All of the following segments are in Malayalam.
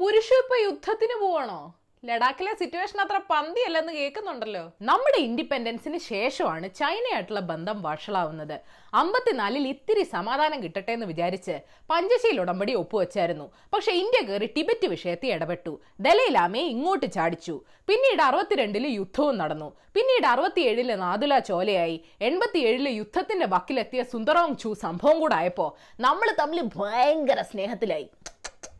പുരുഷ ഇപ്പൊ യുദ്ധത്തിന് പോവാണോ? ലഡാക്കിലെ സിറ്റുവേഷൻ അത്ര പന്തിയല്ലെന്ന് കേൾക്കുന്നുണ്ടല്ലോ. നമ്മുടെ ഇൻഡിപെൻഡൻസിന് ശേഷമാണ് ചൈനയായിട്ടുള്ള ബന്ധം വഷളാവുന്നത്. അമ്പത്തിനാലിൽ ഇത്തിരി സമാധാനം കിട്ടട്ടെ എന്ന് വിചാരിച്ച് പഞ്ചശീൽ ഉടമ്പടി ഒപ്പുവെച്ചായിരുന്നു. പക്ഷെ ഇന്ത്യ കയറി ടിബറ്റ് വിഷയത്തിൽ ഇടപെട്ടു. ദലൈലാമയെ ഇങ്ങോട്ട് ചാടിച്ചു. പിന്നീട് അറുപത്തിരണ്ടിൽ യുദ്ധവും നടന്നു. പിന്നീട് അറുപത്തിയേഴിൽ നാദുല ചോലയായി. എൺപത്തിയേഴിൽ യുദ്ധത്തിന്റെ വക്കിലെത്തിയ സുന്ദറോങ് ചു സംഭവം കൂടെ ആയപ്പോ നമ്മൾ തമ്മിൽ ഭയങ്കര സ്നേഹത്തിലായി.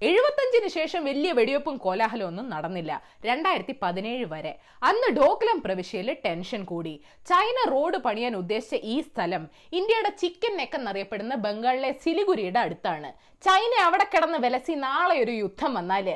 എഴുപത്തഞ്ചിന് ശേഷം വലിയ വെടിവെപ്പും കോലാഹലവും ഒന്നും നടന്നില്ല. രണ്ടായിരത്തി പതിനേഴ് വരെ. അന്ന് ഡോക്ലം പ്രവിശ്യയിൽ ടെൻഷൻ കൂടി. ചൈന റോഡ് പണിയാൻ ഉദ്ദേശിച്ച ഈ സ്ഥലം ഇന്ത്യയുടെ ചിക്കൻ നെക്ക് എന്നറിയപ്പെടുന്ന ബംഗാളിലെ സിലിഗുരിയുടെ അടുത്താണ്. ചൈന അവിടെ കിടന്ന് വിലസി നാളെ ഒരു യുദ്ധം വന്നാൽ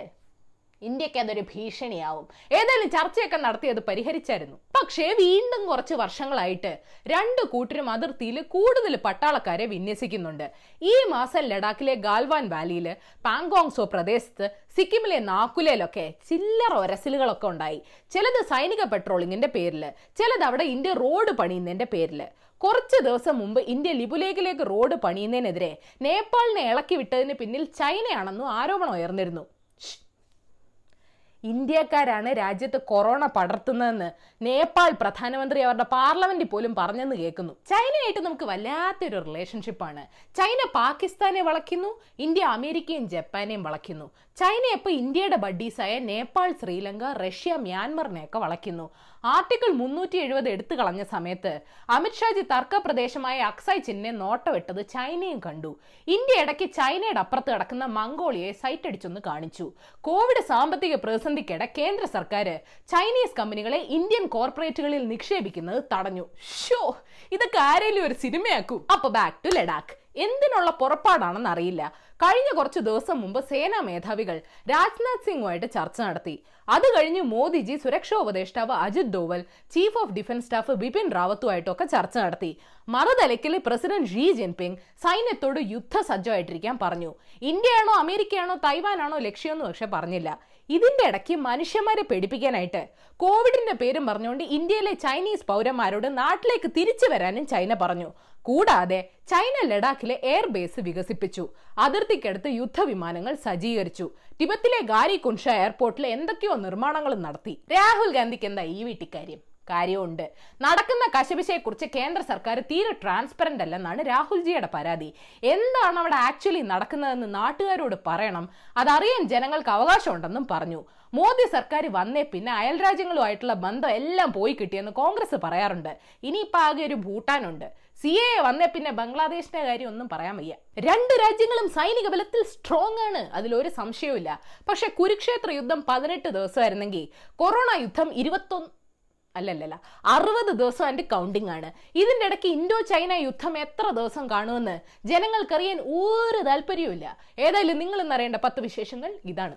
ഇന്ത്യയ്ക്ക് അതൊരു ഭീഷണിയാവും. ഏതായാലും ചർച്ചയൊക്കെ നടത്തി അത് പരിഹരിച്ചായിരുന്നു. പക്ഷേ വീണ്ടും കുറച്ച് വർഷങ്ങളായിട്ട് രണ്ട് കൂട്ടരും അതിർത്തിയിൽ കൂടുതൽ പട്ടാളക്കാരെ വിന്യസിക്കുന്നുണ്ട്. ഈ മാസം ലഡാക്കിലെ ഗാൽവാൻ വാലിയിൽ പാങ്കോങ്സോ പ്രദേശത്ത് സിക്കിമിലെ നാക്കുലയിലൊക്കെ ചില്ലറ ഒരസലുകളൊക്കെ ഉണ്ടായി. ചിലത് സൈനിക പെട്രോളിങ്ങിന്റെ പേരിൽ ചിലത് അവിടെ ഇന്ത്യ റോഡ് പണിയുന്നതിന്റെ പേരിൽ. കുറച്ച് ദിവസം മുമ്പ് ഇന്ത്യ ലിപുലേഖിലേക്ക് റോഡ് പണിയുന്നതിനെതിരെ നേപ്പാളിനെ ഇളക്കി വിട്ടതിന് പിന്നിൽ ചൈനയാണെന്നും ആരോപണം ഉയർന്നിരുന്നു. ഇന്ത്യക്കാരാണ് രാജ്യത്ത് കൊറോണ പടർത്തുന്നതെന്ന് നേപ്പാൾ പ്രധാനമന്ത്രി അവരുടെ പാർലമെന്റിൽ പോലും പറഞ്ഞെന്ന് കേൾക്കുന്നു. ചൈനയായിട്ട് നമുക്ക് വല്ലാത്തൊരു റിലേഷൻഷിപ്പാണ് ചൈന പാകിസ്ഥാനെ വളയ്ക്കുന്നു ഇന്ത്യ അമേരിക്കയും ജപ്പാനെയും വളയ്ക്കുന്നു. ചൈന ഇപ്പോൾ ഇന്ത്യയുടെ ബഡ്ഡീസായ നേപ്പാൾ ശ്രീലങ്ക റഷ്യ മ്യാൻമറിനെയൊക്കെ വളയ്ക്കുന്നു. ആർട്ടിക്കിൾ മുന്നൂറ്റി എഴുപത് എടുത്തു കളഞ്ഞ സമയത്ത് അമിത്ഷാജി തർക്ക പ്രദേശമായ അക്സൈ ചിന്നെ നോട്ടവിട്ടത് ചൈനയും കണ്ടു. ഇന്ത്യ ഇടയ്ക്ക് ചൈനയുടെ അപ്പുറത്ത് കിടക്കുന്ന മംഗോളിയെ സൈറ്റ് അടിച്ചൊന്ന് കാണിച്ചു. കോവിഡ് സാമ്പത്തിക പ്രതിസന്ധിക്കിടെ കേന്ദ്ര സർക്കാർ ചൈനീസ് കമ്പനികളെ ഇന്ത്യൻ കോർപ്പറേറ്റുകളിൽ നിക്ഷേപിക്കുന്നത് തടഞ്ഞു. ഷോ ഇതൊക്കെ ആരെങ്കിലും ഒരു സിനിമയാക്കും. അപ്പൊ ബാക്ക് ടു ലഡാക്ക്. എന്തിനുള്ള പുറപ്പാടാണെന്ന് അറിയില്ല. കഴിഞ്ഞ കുറച്ച് ദിവസം മുമ്പ് സേനാ മേധാവികൾ രാജ്നാഥ് സിംഗുമായിട്ട് ചർച്ച നടത്തി. അത് കഴിഞ്ഞ് മോദിജി സുരക്ഷാ ഉപദേഷ്ടാവ് Ajit Doval chief of defence staff Bipin റാവത്തുമായിട്ടൊക്കെ ചർച്ച നടത്തി. മറുതലയ്ക്കിൽ പ്രസിഡന്റ് ഷീ ജിൻപിങ് സൈന്യത്തോട് യുദ്ധസജ്ജമായിട്ടിരിക്കാൻ പറഞ്ഞു. ഇന്ത്യയാണോ അമേരിക്കയാണോ തൈവാനാണോ ലക്ഷ്യമെന്ന് പക്ഷെ പറഞ്ഞില്ല. ഇതിന്റെ ഇടയ്ക്ക് മനുഷ്യന്മാരെ പേടിപ്പിക്കാനായിട്ട് കോവിഡിന്റെ പേരും പറഞ്ഞുകൊണ്ട് ഇന്ത്യയിലെ ചൈനീസ് പൗരന്മാരോട് നാട്ടിലേക്ക് തിരിച്ചു വരാനും ചൈന പറഞ്ഞു. കൂടാതെ ചൈന ലഡാക്കിലെ എയർ ബേസ് വികസിപ്പിച്ചു. അതിർത്തിക്കടുത്ത് യുദ്ധവിമാനങ്ങൾ സജ്ജീകരിച്ചു. ടിബത്തിലെ ഗാരി കുൻഷ എയർപോർട്ടിൽ എന്തൊക്കെയോ നിർമ്മാണങ്ങൾ നടത്തി. രാഹുൽ ഗാന്ധിക്ക് എന്താ ഈ വീട്ടിക്കാര്യം? കാര്യമുണ്ട്. നടക്കുന്ന കശപിശയെക്കുറിച്ച് കേന്ദ്ര സർക്കാർ തീരെ ട്രാൻസ്പെറന്റ് അല്ലെന്നാണ് രാഹുൽജിയുടെ പരാതി. എന്താണ് അവിടെ ആക്ച്വലി നടക്കുന്നതെന്ന് നാട്ടുകാരോട് പറയണം. അതറിയാൻ ജനങ്ങൾക്ക് അവകാശമുണ്ടെന്നും പറഞ്ഞു. മോദി സർക്കാർ വന്നേ പിന്നെ അയൽ രാജ്യങ്ങളുമായിട്ടുള്ള ബന്ധം എല്ലാം പോയി കിട്ടിയെന്ന് കോൺഗ്രസ് പറയാറുണ്ട്. ഇനിയിപ്പോൾ ആകെ ഒരു ഭൂട്ടാനുണ്ട്. സി എ വന്നേ പിന്നെ ബംഗ്ലാദേശിന്റെ കാര്യം ഒന്നും പറയാൻ വയ്യ. രണ്ട് രാജ്യങ്ങളും സൈനിക ബലത്തിൽ സ്ട്രോങ് ആണ്. അതിലൊരു സംശയവുമില്ല. പക്ഷെ കുരുക്ഷേത്ര യുദ്ധം പതിനെട്ട് ദിവസമായിരുന്നെങ്കിൽ കൊറോണ യുദ്ധം ഇരുപത്തൊന്ന് അല്ലല്ലല്ല. അറുപത് ദിവസം അതിന്റെ കൗണ്ടിംഗ് ആണ്. ഇതിന്റെ ഇടയ്ക്ക് ഇൻഡോ ചൈന യുദ്ധം എത്ര ദിവസം കാണുമെന്ന് ജനങ്ങൾക്കറിയാൻ ഒരു താല്പര്യവുമില്ല. ഏതായാലും നിങ്ങൾ ഇന്നറിയേണ്ട പത്ത് വിശേഷങ്ങൾ ഇതാണ്.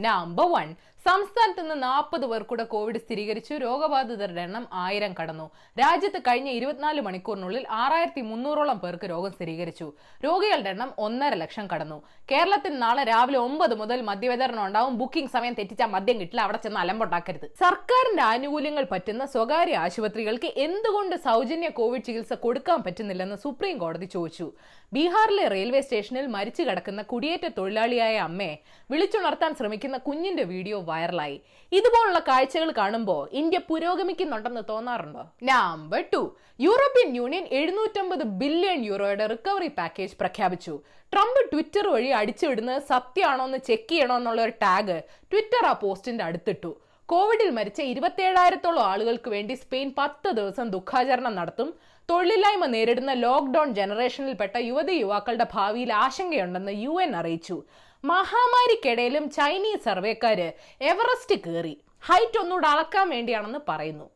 നമ്പർ വൺ സംസ്ഥാനത്ത് നിന്ന് നാൽപ്പത് പേർ കൂടെ കോവിഡ് സ്ഥിരീകരിച്ചു. രോഗബാധിതരുടെ എണ്ണം ആയിരം കടന്നു. രാജ്യത്ത് കഴിഞ്ഞ ഇരുപത്തിനാല് മണിക്കൂറിനുള്ളിൽ ആറായിരത്തി മുന്നൂറോളം പേർക്ക് രോഗം സ്ഥിരീകരിച്ചു. രോഗികളുടെ എണ്ണം ഒന്നര ലക്ഷം കടന്നു. കേരളത്തിൽ നാളെ രാവിലെ ഒമ്പത് മുതൽ മദ്യവിതരണം ഉണ്ടാവും. ബുക്കിംഗ് സമയം തെറ്റിച്ചാൽ മദ്യം കിട്ടില്ല. അവിടെ ചെന്ന് അലമ്പുണ്ടാക്കരുത്. സർക്കാരിന്റെ ആനുകൂല്യങ്ങൾ പറ്റുന്ന സ്വകാര്യ ആശുപത്രികൾക്ക് എന്തുകൊണ്ട് സൗജന്യ കോവിഡ് ചികിത്സ കൊടുക്കാൻ പറ്റുന്നില്ലെന്ന് സുപ്രീം കോടതി ചോദിച്ചു. ബീഹാറിലെ റെയിൽവേ സ്റ്റേഷനിൽ മരിച്ചു കിടക്കുന്ന കുടിയേറ്റ തൊഴിലാളിയായ അമ്മയെ വിളിച്ചുണർത്താൻ ശ്രമിക്കുന്ന കുഞ്ഞിന്റെ വീഡിയോ വൈറലായി. ഇതുപോലുള്ള കാഴ്ചകൾ കാണുമ്പോൾ ഇന്ത്യ പുരോഗമിക്കുന്നുണ്ടെന്ന് തോന്നാറുണ്ടോ? നമ്പർ ടു യൂറോപ്യൻ യൂണിയൻ എഴുന്നൂറ്റമ്പത് ബില്യൺ യൂറോയുടെ റിക്കവറി പാക്കേജ് പ്രഖ്യാപിച്ചു. ട്രംപ് ട്വിറ്റർ വഴി അടിച്ചുവിടുന്നത് സത്യമാണോ എന്ന് ചെക്ക് ചെയ്യണോ എന്നുള്ള ഒരു ടാഗ് ട്വിറ്റർ ആ പോസ്റ്റിന്റെ അടുത്തിട്ടു. കോവിഡിൽ മരിച്ച ഇരുപത്തിയേഴായിരത്തോളം ആളുകൾക്ക് വേണ്ടി സ്പെയിൻ പത്ത് ദിവസം ദുഃഖാചരണം നടത്തും. തൊഴിലില്ലായ്മ നേരിടുന്ന ലോക്ക്ഡൌൺ ജനറേഷനിൽപ്പെട്ട യുവതി യുവാക്കളുടെ ഭാവിയിൽ ആശങ്കയുണ്ടെന്ന് യു അറിയിച്ചു. മഹാമാരിക്കിടയിലും ചൈനീസ് സർവേക്കാര് എവറസ്റ്റ് കയറി ഹൈറ്റ് ഒന്നുകൂടെ അളക്കാൻ വേണ്ടിയാണെന്ന് പറയുന്നു.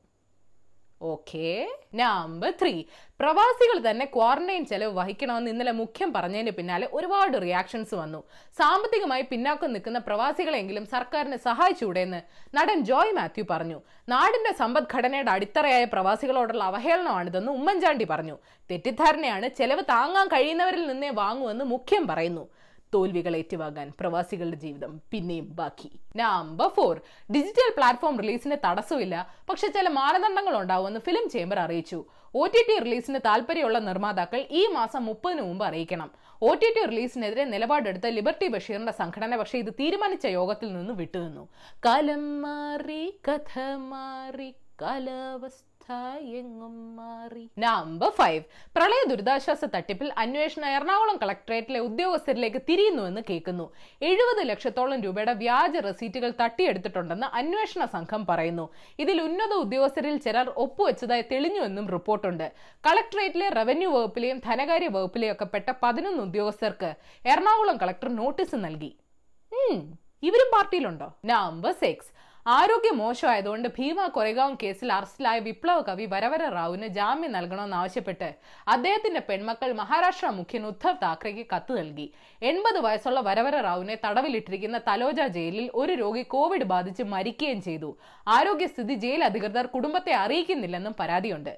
Okay number three. പ്രവാസികൾ തന്നെ ക്വാറന്റൈൻ ചെലവ് വഹിക്കണമെന്ന് ഇന്നലെ മുഖ്യം പറഞ്ഞതിന് പിന്നാലെ ഒരുപാട് റിയാക്ഷൻസ് വന്നു. സാമ്പത്തികമായി പിന്നാക്കം നിൽക്കുന്ന പ്രവാസികളെങ്കിലും സർക്കാരിനെ സഹായിച്ചൂടെയെന്ന് നടൻ ജോയ് മാത്യു പറഞ്ഞു. നാടിന്റെ സമ്പദ്ഘടനയുടെ അടിത്തറയായ പ്രവാസികളോടുള്ള അവഹേളനമാണിതെന്ന് ഉമ്മൻചാണ്ടി പറഞ്ഞു. തെറ്റിദ്ധാരണയാണ് ചെലവ് താങ്ങാൻ കഴിയുന്നവരിൽ നിന്നേ വാങ്ങുമെന്ന് മുഖ്യം പറയുന്നു. തോൽവികൾ ഏറ്റുവാങ്ങാൻ പ്രവാസികളുടെ ജീവിതം പിന്നെയും ബാക്കി. നമ്പർ ഫോർ ഡിജിറ്റൽ പ്ലാറ്റ്ഫോം റിലീസിന് തടസ്സമില്ല. പക്ഷെ ചില മാനദണ്ഡങ്ങൾ ഉണ്ടാവുമെന്ന് ഫിലിം ചേംബർ അറിയിച്ചു. ഒ ടി ടി റിലീസിന് താല്പര്യമുള്ള നിർമ്മാതാക്കൾ ഈ മാസം മുപ്പതിന് മുമ്പ് അറിയിക്കണം. ഒ ടി ടി റിലീസിനെതിരെ നിലപാടെടുത്ത ലിബർട്ടി ബഷീറിന്റെ സംഘടന പക്ഷേ ഇത് തീരുമാനിച്ച യോഗത്തിൽ നിന്ന് വിട്ടുനിന്നു. കാലം മാറി കഥ മാറി കാലാവസ്ഥ എങ്ങും മാറി. നമ്പർ ഫൈവ് പ്രളയ ദുരിതാശ്വാസ തട്ടിപ്പിൽ അന്വേഷണം എറണാകുളം കളക്ടറേറ്റിലെ ഉദ്യോഗസ്ഥരിലേക്ക് തിരിയുന്നുവെന്ന് കേൾക്കുന്നു. എഴുപത് ലക്ഷത്തോളം രൂപയുടെ വ്യാജ റെസീറ്റുകൾ തട്ടിയെടുത്തിട്ടുണ്ടെന്ന് അന്വേഷണ സംഘം പറയുന്നു. ഇതിൽ ഉന്നത ഉദ്യോഗസ്ഥരിൽ ചിലർ ഒപ്പുവെച്ചതായി തെളിഞ്ഞുവെന്നും റിപ്പോർട്ടുണ്ട്. കളക്ടറേറ്റിലെ റവന്യൂ വകുപ്പിലെയും ധനകാര്യ വകുപ്പിലെയും ഒക്കെ പെട്ട പതിനൊന്ന് ഉദ്യോഗസ്ഥർക്ക് എറണാകുളം കളക്ടർ നോട്ടീസ് നൽകി. ഇവരും പാർട്ടിയിലുണ്ടോ? നമ്പർ സിക്സ് ആരോഗ്യം മോശമായതുകൊണ്ട് ഭീമ കൊറേഗാവ് കേസിൽ അറസ്റ്റിലായ വിപ്ലവ കവി വരവര റാവുവിന് ജാമ്യം നൽകണമെന്നാവശ്യപ്പെട്ട് അദ്ദേഹത്തിന്റെ പെൺമക്കൾ മഹാരാഷ്ട്ര മുഖ്യൻ ഉദ്ധവ് താക്കറെക്ക് കത്ത് നൽകി. എൺപത് വയസ്സുള്ള വരവര റാവുവിനെ തടവിലിട്ടിരിക്കുന്ന തലോജ ജയിലിൽ ഒരു രോഗി കോവിഡ് ബാധിച്ച് മരിക്കുകയും ചെയ്തു. ആരോഗ്യസ്ഥിതി ജയിൽ അധികൃതർ കുടുംബത്തെ അറിയിക്കുന്നില്ലെന്നും പരാതിയുണ്ട്.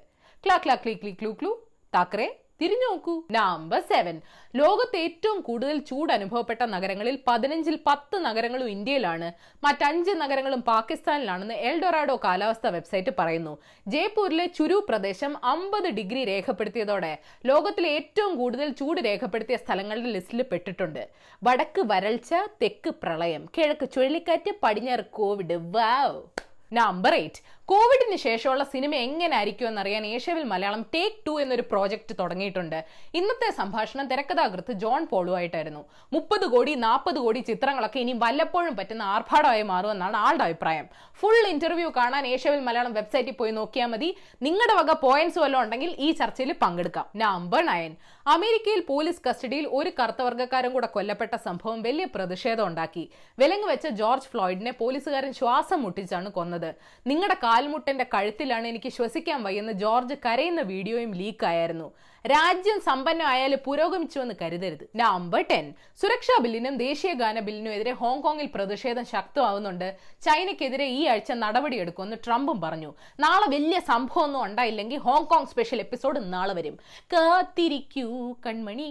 ക്ലാ ക്ലാ ക്ലീ ക്ലീ ക്ലൂ ക്ലൂ താക്കറെ തിരിഞ്ഞു നോക്കൂ. നമ്പർ സെവൻ ലോകത്ത് ഏറ്റവും കൂടുതൽ ചൂട് അനുഭവപ്പെട്ട നഗരങ്ങളിൽ പതിനഞ്ചിൽ പത്ത് നഗരങ്ങളും ഇന്ത്യയിലാണ്. മറ്റഞ്ച് നഗരങ്ങളും പാകിസ്ഥാനിലാണെന്ന് എൽഡൊറാഡോ കാലാവസ്ഥ വെബ്സൈറ്റ് പറയുന്നു. ജയ്പൂരിലെ ചുരു പ്രദേശം അമ്പത് ഡിഗ്രി രേഖപ്പെടുത്തിയതോടെ ലോകത്തിലെ ഏറ്റവും കൂടുതൽ ചൂട് രേഖപ്പെടുത്തിയ സ്ഥലങ്ങളുടെ ലിസ്റ്റിൽ പെട്ടിട്ടുണ്ട്. വടക്ക് വരൾച്ച തെക്ക് പ്രളയം കിഴക്ക് ചുഴലിക്കാറ്റ് പടിഞ്ഞാറ് കോവിഡ്. വാവ് നമ്പർ എയ്റ്റ് കോവിഡിന് ശേഷമുള്ള സിനിമ എങ്ങനെ ആയിരിക്കും എന്നറിയാൻ ഏഷ്യവിൽ മലയാളം ടേക്ക് ടു എന്നൊരു പ്രോജക്റ്റ് തുടങ്ങിയിട്ടുണ്ട്. ഇന്നത്തെ സംഭാഷണം തിരക്കഥാകൃത്ത് ജോൺ പോളുവായിട്ടായിരുന്നു മുപ്പത് കോടി നാൽപ്പത് കോടി ചിത്രങ്ങളൊക്കെ ഇനി വല്ലപ്പോഴും പറ്റുന്ന ആർഭാടമായി മാറുമെന്നാണ് ആളുടെ അഭിപ്രായം. ഫുൾ ഇന്റർവ്യൂ കാണാൻ ഏഷ്യവിൽ മലയാളം വെബ്സൈറ്റിൽ പോയി നോക്കിയാൽ മതി. നിങ്ങളുടെ വക പോയിന്റ്സ് വല്ലതും ഉണ്ടെങ്കിൽ ഈ ചർച്ചയിൽ പങ്കെടുക്കാം. നമ്പർ നയൻ അമേരിക്കയിൽ പോലീസ് കസ്റ്റഡിയിൽ ഒരു കറുത്തവർഗക്കാരൻ കൂടെ കൊല്ലപ്പെട്ട സംഭവം വലിയ പ്രതിഷേധം ഉണ്ടാക്കി. വിലങ്ങ് വെച്ച ജോർജ് ഫ്ലോയിഡിനെ പോലീസുകാരൻ ശ്വാസം മുട്ടിച്ചാണ് കൊന്നത്. നിങ്ങളുടെ കാൽമുട്ടന്റെ കഴുത്തിലാണ് എനിക്ക് ശ്വസിക്കാൻ വയ്യെന്ന് ജോർജ് കരയുന്ന വീഡിയോയും ലീക്ക് ആയിരുന്നു രാജ്യം സമ്പന്നമായാൽ പുരോഗമിച്ചുവെന്ന് കരുതരുത്. നമ്പർ ടെൻ സുരക്ഷാ ബില്ലിനും ദേശീയ ഗാന ബില്ലിനും എതിരെ ഹോങ്കോങ്ങിൽ പ്രതിഷേധം ശക്തമാവുന്നുണ്ട്. ചൈനയ്ക്കെതിരെ ഈ ആഴ്ച നടപടിയെടുക്കുമെന്ന് ട്രംപും പറഞ്ഞു. നാളെ വലിയ സംഭവമൊന്നും ഉണ്ടായില്ലെങ്കിൽ ഹോങ്കോങ് സ്പെഷ്യൽ എപ്പിസോഡ് നാളെ വരും. കാത്തിരിക്കൂ കൺമണി.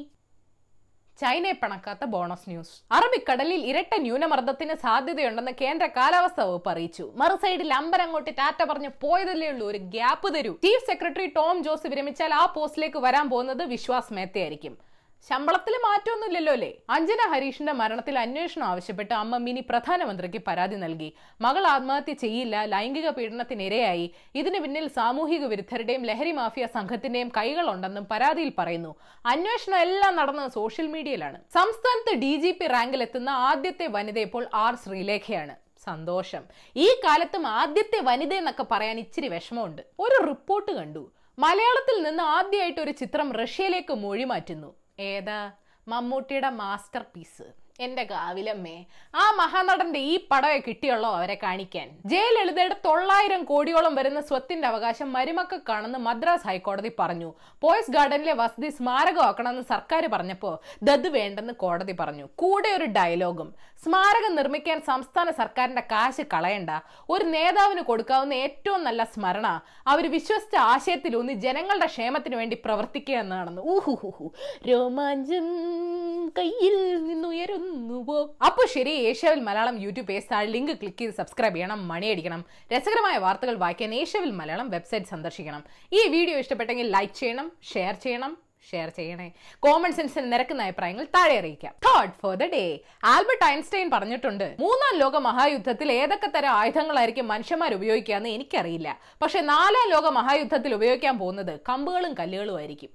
ചൈനയെ പണക്കാത്ത ബോണസ് ന്യൂസ്. അറബിക്കടലിൽ ഇരട്ട ന്യൂനമർദ്ദത്തിന് സാധ്യതയുണ്ടെന്ന് കേന്ദ്ര കാലാവസ്ഥാ വകുപ്പ് അറിയിച്ചു. മറുസൈഡിൽ അമ്പരം അങ്ങോട്ട് ടാറ്റ പറഞ്ഞ് പോയതല്ലേ ഉള്ളൂ ഒരു ഗ്യാപ്പ് തരൂ. ചീഫ് സെക്രട്ടറി ടോം ജോസ് വിരമിച്ചാൽ ആ പോസ്റ്റിലേക്ക് വരാൻ പോകുന്നത് വിശ്വാസ് മേത്തയായിരിക്കും. ശമ്പളത്തിൽ മാറ്റമൊന്നുമില്ലല്ലോ അല്ലേ? അഞ്ജന ഹരീഷിന്റെ മരണത്തിൽ അന്വേഷണം ആവശ്യപ്പെട്ട് അമ്മ മിനി പ്രധാനമന്ത്രിക്ക് പരാതി നൽകി. മകൾ ആത്മഹത്യ ചെയ്യില്ല ലൈംഗിക പീഡനത്തിനിരയായി. ഇതിന് പിന്നിൽ സാമൂഹിക വിരുദ്ധരുടെയും ലഹരി മാഫിയ സംഘത്തിന്റെയും കൈകളുണ്ടെന്നും പരാതിയിൽ പറയുന്നു. അന്വേഷണം എല്ലാം നടന്നത് സോഷ്യൽ മീഡിയയിലാണ്. സംസ്ഥാനത്ത് ഡി ജി പി റാങ്കിലെത്തുന്ന ആദ്യത്തെ വനിത ഇപ്പോൾ ആർ ശ്രീലേഖയാണ്. സന്തോഷം. ഈ കാലത്തും ആദ്യത്തെ വനിത എന്നൊക്കെ പറയാൻ ഇച്ചിരി വിഷമമുണ്ട്. ഒരു റിപ്പോർട്ട് കണ്ടു. മലയാളത്തിൽ നിന്ന് ആദ്യമായിട്ട് ഒരു ചിത്രം റഷ്യയിലേക്ക് മൊഴി മാറ്റുന്നു ഏതാ? മമ്മൂട്ടിയുടെ മാസ്റ്റർ പീസ്. എന്റെ കാവിലമ്മേ ആ മഹാനടന്റെ ഈ പടമേ കിട്ടിയുള്ളോ അവരെ കാണിക്കാൻ. ജയലളിതയുടെ തൊള്ളായിരം കോടിയോളം വരുന്ന സ്വത്തിന്റെ അവകാശം മരുമക്കൾക്കാണെന്ന് മദ്രാസ് ഹൈക്കോടതി പറഞ്ഞു. പോയസ് ഗാർഡനിലെ വസതി സ്മാരകമാക്കണമെന്ന് സർക്കാർ പറഞ്ഞപ്പോ ദത് വേണ്ടെന്ന് കോടതി പറഞ്ഞു. കൂടെ ഒരു ഡയലോഗും. സ്മാരകം നിർമ്മിക്കാൻ സംസ്ഥാന സർക്കാരിന്റെ കാശ് കളയണ്ട. ഒരു നേതാവിന് കൊടുക്കാവുന്ന ഏറ്റവും നല്ല സ്മരണ അവർ വിശ്വസിച്ച ആശയത്തിലൂന്നി ജനങ്ങളുടെ ക്ഷേമത്തിന് വേണ്ടി പ്രവർത്തിക്കുക എന്നാണെന്ന്. ഊഹുഹുഹു. രോമാഞ്ചം കയ്യിൽ നിന്നുയരുന്നുവോ അപ്പൊ ശരി ഏഷ്യാവിൽ മലയാളം യൂട്യൂബ് പേജ് താഴെ ലിങ്ക് ക്ലിക്ക് ചെയ്ത് സബ്സ്ക്രൈബ് ചെയ്യണം മണിയടിക്കണം രസകരമായ വാർത്തകൾ വായിക്കാൻ ഏഷ്യാവിൽ മലയാളം വെബ്സൈറ്റ് സന്ദർശിക്കണം. ഈ വീഡിയോ ഇഷ്ടപ്പെട്ടെങ്കിൽ ലൈക്ക് ചെയ്യണം ഷെയർ ചെയ്യണം. ഷെയർ ചെയ്യണേ. കോമൺ സെൻസിന് നിരക്കുന്ന അഭിപ്രായങ്ങൾ താഴെ അറിയിക്കാം. Third for the day Albert Einstein പറഞ്ഞിട്ടുണ്ട് മൂന്നാം ലോക മഹായുദ്ധത്തിൽ ഏതൊക്കെ തരം ആയുധങ്ങളായിരിക്കും മനുഷ്യന്മാർ ഉപയോഗിക്കുക എന്ന് എനിക്കറിയില്ല. പക്ഷെ നാലാം ലോക മഹായുദ്ധത്തിൽ ഉപയോഗിക്കാൻ പോകുന്നത് കമ്പുകളും കല്ലുകളും ആയിരിക്കും